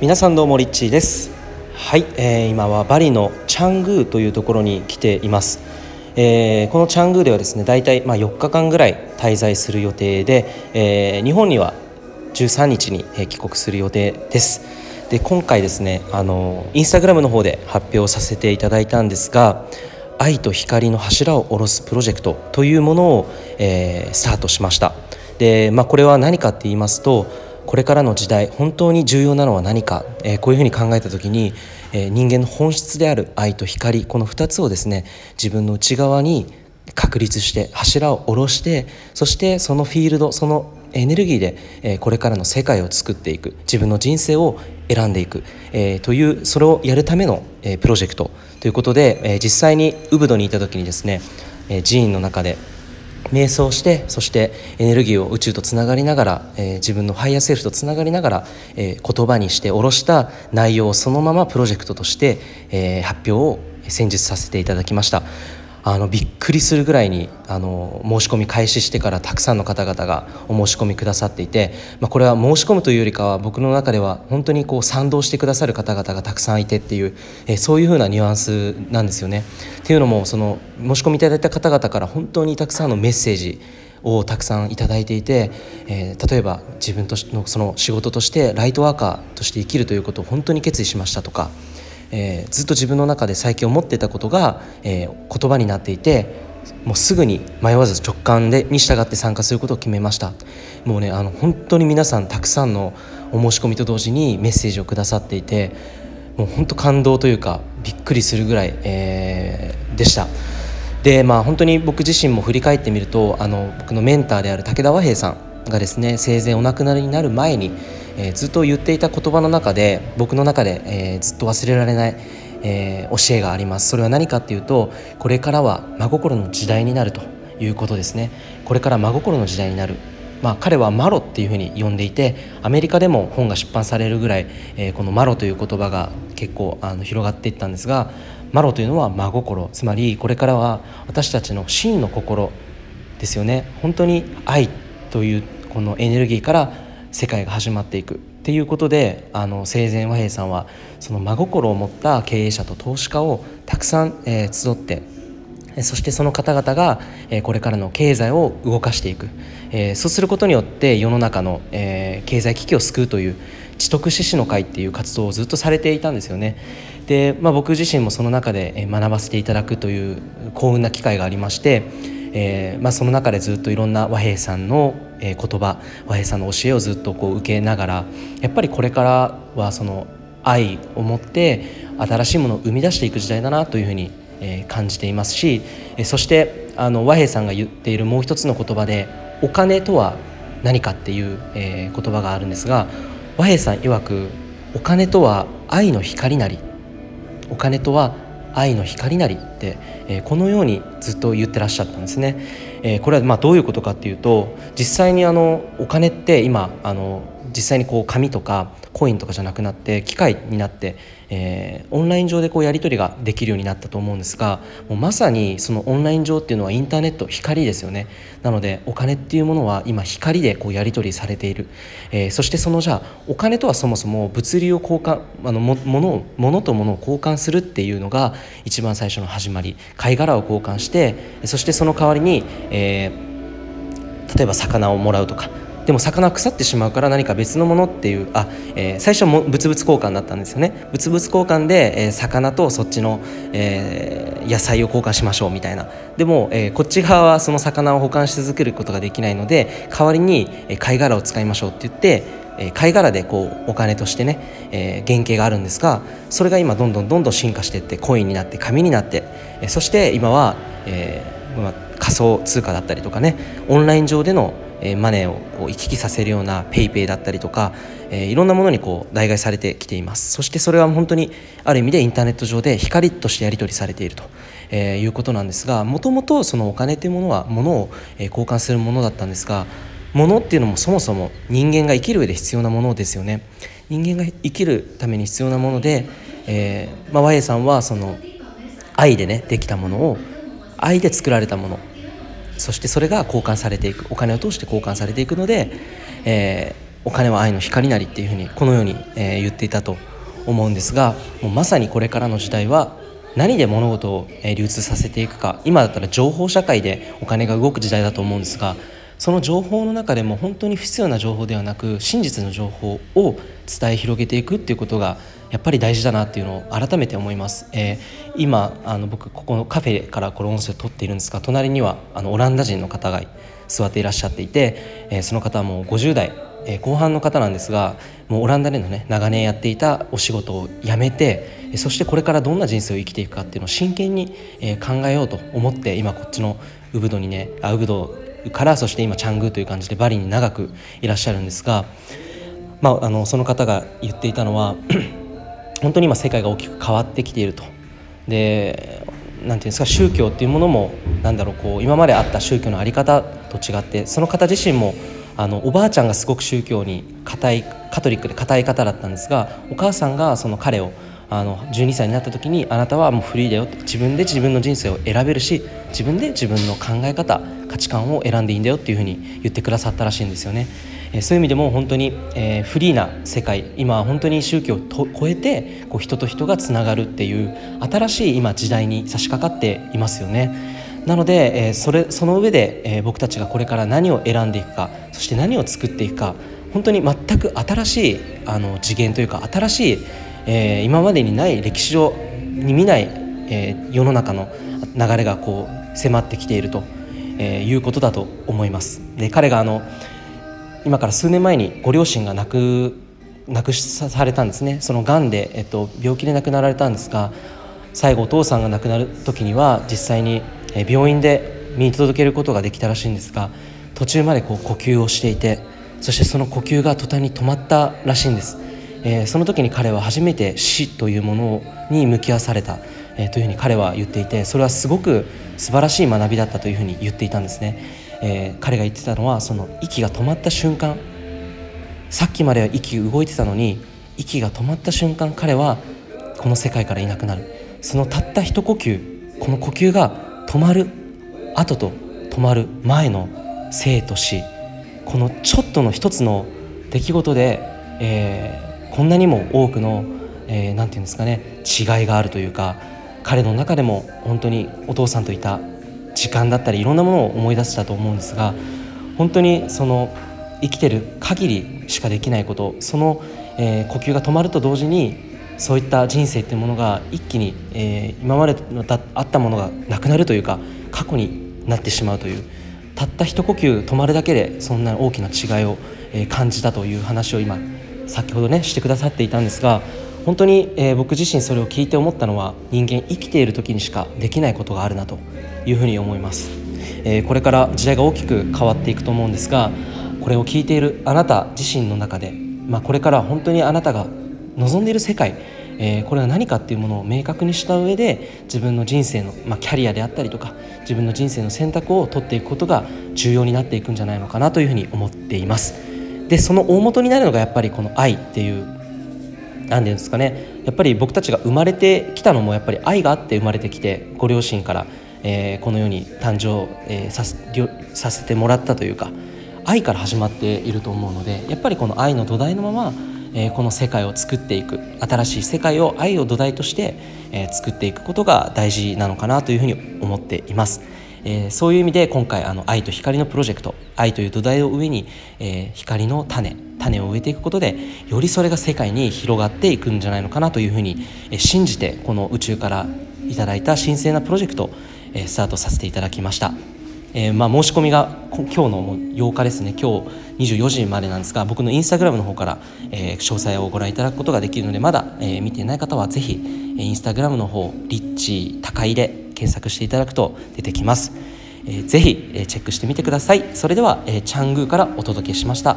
皆さんどうもリッチーです。はい、えー、今はバリのチャングーというところに来ています、えー、このチャングーではですね大体まあ4日間ぐらい滞在する予定で、えー、日本には13日に帰国する予定です。で今回ですねあのインスタグラムの方で発表させていただいたんですが愛と光の柱を下ろすプロジェクトというものを、えー、スタートしました。で、まあ、これは何かって言いますとこれからの時代本当に重要なのは何か、えー、こういうふうに考えた時に、えー、人間の本質である愛と光この2つをですね自分の内側に確立して柱を下ろしてそしてそのフィールドそのエネルギーで、え、これからの世界を作っていく自分の人生を選んでいく、え、というそれをやるための、え、プロジェクトということで、え、実際にウブドにいた時にですね、え、寺院の中で瞑想してそしてエネルギーを宇宙とつながりながら、えー、自分のハイヤーセルフとつながりながら、えー、言葉にして下ろした内容をそのままプロジェクトとして、えー、発表を先日させていただきました。あのびっくりするぐらいにあの申し込み開始してからたくさんの方々がお申し込みくださっていて、まあ、これは申し込むというよりかは僕の中では本当にこう賛同してくださる方々がたくさんいてっていう、えそういうふうなニュアンスなんですよね。っていうのもその申し込みいただいた方々から本当にたくさんのメッセージをたくさんいただいていて、えー、例えば自分とのその仕事としてライトワーカーとして生きるということを本当に決意しましたとか。えー、ずっと自分の中で最近思ってたことが、えー、言葉になっていてもうすぐに迷わず直感でに従って参加することを決めました。もうねあの本当に皆さんたくさんのお申し込みと同時にメッセージをくださっていてもう本当感動というかびっくりするぐらい、えー、でした。でまあ本当に僕自身も振り返ってみるとあの僕のメンターである武田和平さんがですね生前お亡くなりになる前にえー、ずっと言っていた言葉の中で僕の中で、えー、ずっと忘れられない、えー、教えがあります。それは何かっていうとこれからは真心の時代になるということですね。これから真心の時代になる。まあ、彼はマロっていうふうに呼んでいてアメリカでも本が出版されるぐらい、えー、このマロという言葉が結構あの広がっていったんですがマロというのは真心。つまりこれからは私たちの真の心ですよね。本当に愛というこのエネルギーから世界が始まっていくっていうことであの生前和平さんはその真心を持った経営者と投資家をたくさん、えー、集ってそしてその方々がこれからの経済を動かしていく。そうすることによって世の中の経済危機を救うという知徳志士の会っていう活動をずっとされていたんですよね。で、まあ、僕自身もその中で学ばせていただくという幸運な機会がありましてえーまあ、その中でずっといろんな和平さんの言葉和平さんの教えをずっとこう受けながらやっぱりこれからはその愛を持って新しいものを生み出していく時代だなというふうに感じていますしそしてあの和平さんが言っているもう一つの言葉で「お金とは何か」っていう言葉があるんですが和平さん曰く「お金とは愛の光なり」「お金とは愛の光なりって、えー、このようにずっと言ってらっしゃったんですね。えー、これはまあどういうことかっていうと実際にあのお金って今あの実際にこう紙とかコインとかじゃなくなって機械になって、えー、オンライン上でこうやり取りができるようになったと思うんですがもうまさにそのオンライン上っていうのはインターネット光ですよね。なのでお金っていうものは今光でこうやり取りされている、えー、そしてそのじゃあお金とはそもそも物流を交換あのも物を物と物を交換するっていうのが一番最初の始まり。貝殻を交換してそしてその代わりに、えー、例えば魚をもらうとかでも魚腐ってしまうから何か別のものっていうあ、えー、最初も物々交換だったんですよね。物々交換で、えー、魚とそっちの、えー、野菜を交換しましょうみたいな。でも、え、こっち側はその魚を保管し続けることができないので代わりに、え貝殻を使いましょうって言ってえ貝殻でこうお金としてね、えー、原型があるんですがそれが今どんどんどんどん進化していってコインになって紙になって、えそして今は、えーまあ、仮想通貨だったりとかねオンライン上でのえマネーをこう行き来させるような PayPay だったりとか、えー、いろんなものにこう代替されてきています。そしてそれは本当にある意味でインターネット上で光としてやり取りされていると、えー、いうことなんですがもともとそのお金というものは物を、え交換するものだったんですが物っていうのもそもそも人間が生きる上で必要なものですよね。人間が生きるために必要なもので、えーまあ、和平さんはその愛でねできたものを愛で作られたもの。そしてそれが交換されていくお金を通して交換されていくので、えー、お金は愛の光なりっていうふうにこのように、え言っていたと思うんですがもうまさにこれからの時代は何で物事を流通させていくか今だったら情報社会でお金が動く時代だと思うんですがその情報の中でも本当に不必要な情報ではなく真実の情報を伝え広げていくっていうことがやっぱり大事だなっていうのを改めて思います、えー、今あの僕ここのカフェからこの音声を撮っているんですが隣にはあのオランダ人の方が座っていらっしゃっていて、えー、その方はもう50代、えー、後半の方なんですがもうオランダでのね長年やっていたお仕事を辞めてそしてこれからどんな人生を生きていくかっていうのを真剣に、え考えようと思って今こっちのウブドにねあウブドからそして今チャングーという感じでバリに長くいらっしゃるんですが、まあ、あのその方が言っていたのは本当に今世界が大きく変わってきていると。でなんていうんですか宗教っていうものもなんだろうこう今まであった宗教の在り方と違ってその方自身もあのおばあちゃんがすごく宗教に固いカトリックで固い方だったんですがお母さんがその彼をあの12歳になった時にあなたはもうフリーだよ自分で自分の人生を選べるし自分で自分の考え方価値観を選んでいいんだよっていうふうに言ってくださったらしいんですよね。えそういう意味でも本当に、え、フリーな世界今は本当に宗教を超えてこう人と人がつながるっていう新しい今時代に差し掛かっていますよね。なので、え、それその上で、え、僕たちがこれから何を選んでいくかそして何を作っていくか本当に全く新しいあの次元というか新しいえ、今までにない歴史上に見ない、え、世の中の流れがこう迫ってきていると、え、いうことだと思います。で彼があの今から数年前にご両親が亡く亡くされたんですね。そのがんで、えっと、病気で亡くなられたんですが最後お父さんが亡くなる時には実際に病院で見届けることができたらしいんですが途中までこう呼吸をしていてそしてその呼吸が途端に止まったらしいんです。えー、その時に彼は初めて死というものに向き合わされた、えー、というふうに彼は言っていてそれはすごく素晴らしい学びだったというふうに言っていたんですね、えー、彼が言ってたのはその息が止まった瞬間。さっきまでは息動いてたのに息が止まった瞬間彼はこの世界からいなくなる。そのたった一呼吸この呼吸が止まる。後と止まる前の生と死。このちょっとの一つの出来事で、えー、こんなにも多くの何、えー、て言うんですかね違いがあるというか彼の中でも本当にお父さんといた時間だったりいろんなものを思い出したと思うんですが本当にその生きてる限りしかできないことその、えー、呼吸が止まると同時にそういった人生っていうものが一気に、えー、今までのだあったものがなくなるというか過去になってしまうというたった一呼吸止まるだけでそんな大きな違いを、え、感じたという話を今先ほどねしてくださっていたんですが本当に、えー、僕自身それを聞いて思ったのは人間生きている時にしかできないことがあるなというふうに思います、えー、これから時代が大きく変わっていくと思うんですがこれを聞いているあなた自身の中で、まあ、これから本当にあなたが望んでいる世界えー、これは何かっていうものを明確にした上で自分の人生の、まあ、キャリアであったりとか自分の人生の選択を取っていくことが重要になっていくんじゃないのかなというふうに思っています。でその大元になるのがやっぱりこの愛っていう何て言うんですかねやっぱり僕たちが生まれてきたのもやっぱり愛があって生まれてきてご両親から、えー、この世に誕生、えー、ささせてもらったというか愛から始まっていると思うのでやっぱりこの愛の土台のまま、えー、この世界を作っていく新しい世界を愛を土台として、えー、作っていくことが大事なのかなというふうに思っています。えー、そういう意味で今回あの愛と光のプロジェクト愛という土台を上に、えー、光の種種を植えていくことでよりそれが世界に広がっていくんじゃないのかなというふうに、信じてこの宇宙からいただいた神聖なプロジェクト、スタートさせていただきました。えーまあ、申し込みが今日の8日ですね。今日24時までなんですが僕のインスタグラムの方から、え、詳細をご覧いただくことができるのでまだ、え、見ていない方はぜひ、インスタグラムの方リッチ高入れ検索していただくと出てきます、えー、ぜひ、えチェックしてみてください。それでは、えチャングーからお届けしました。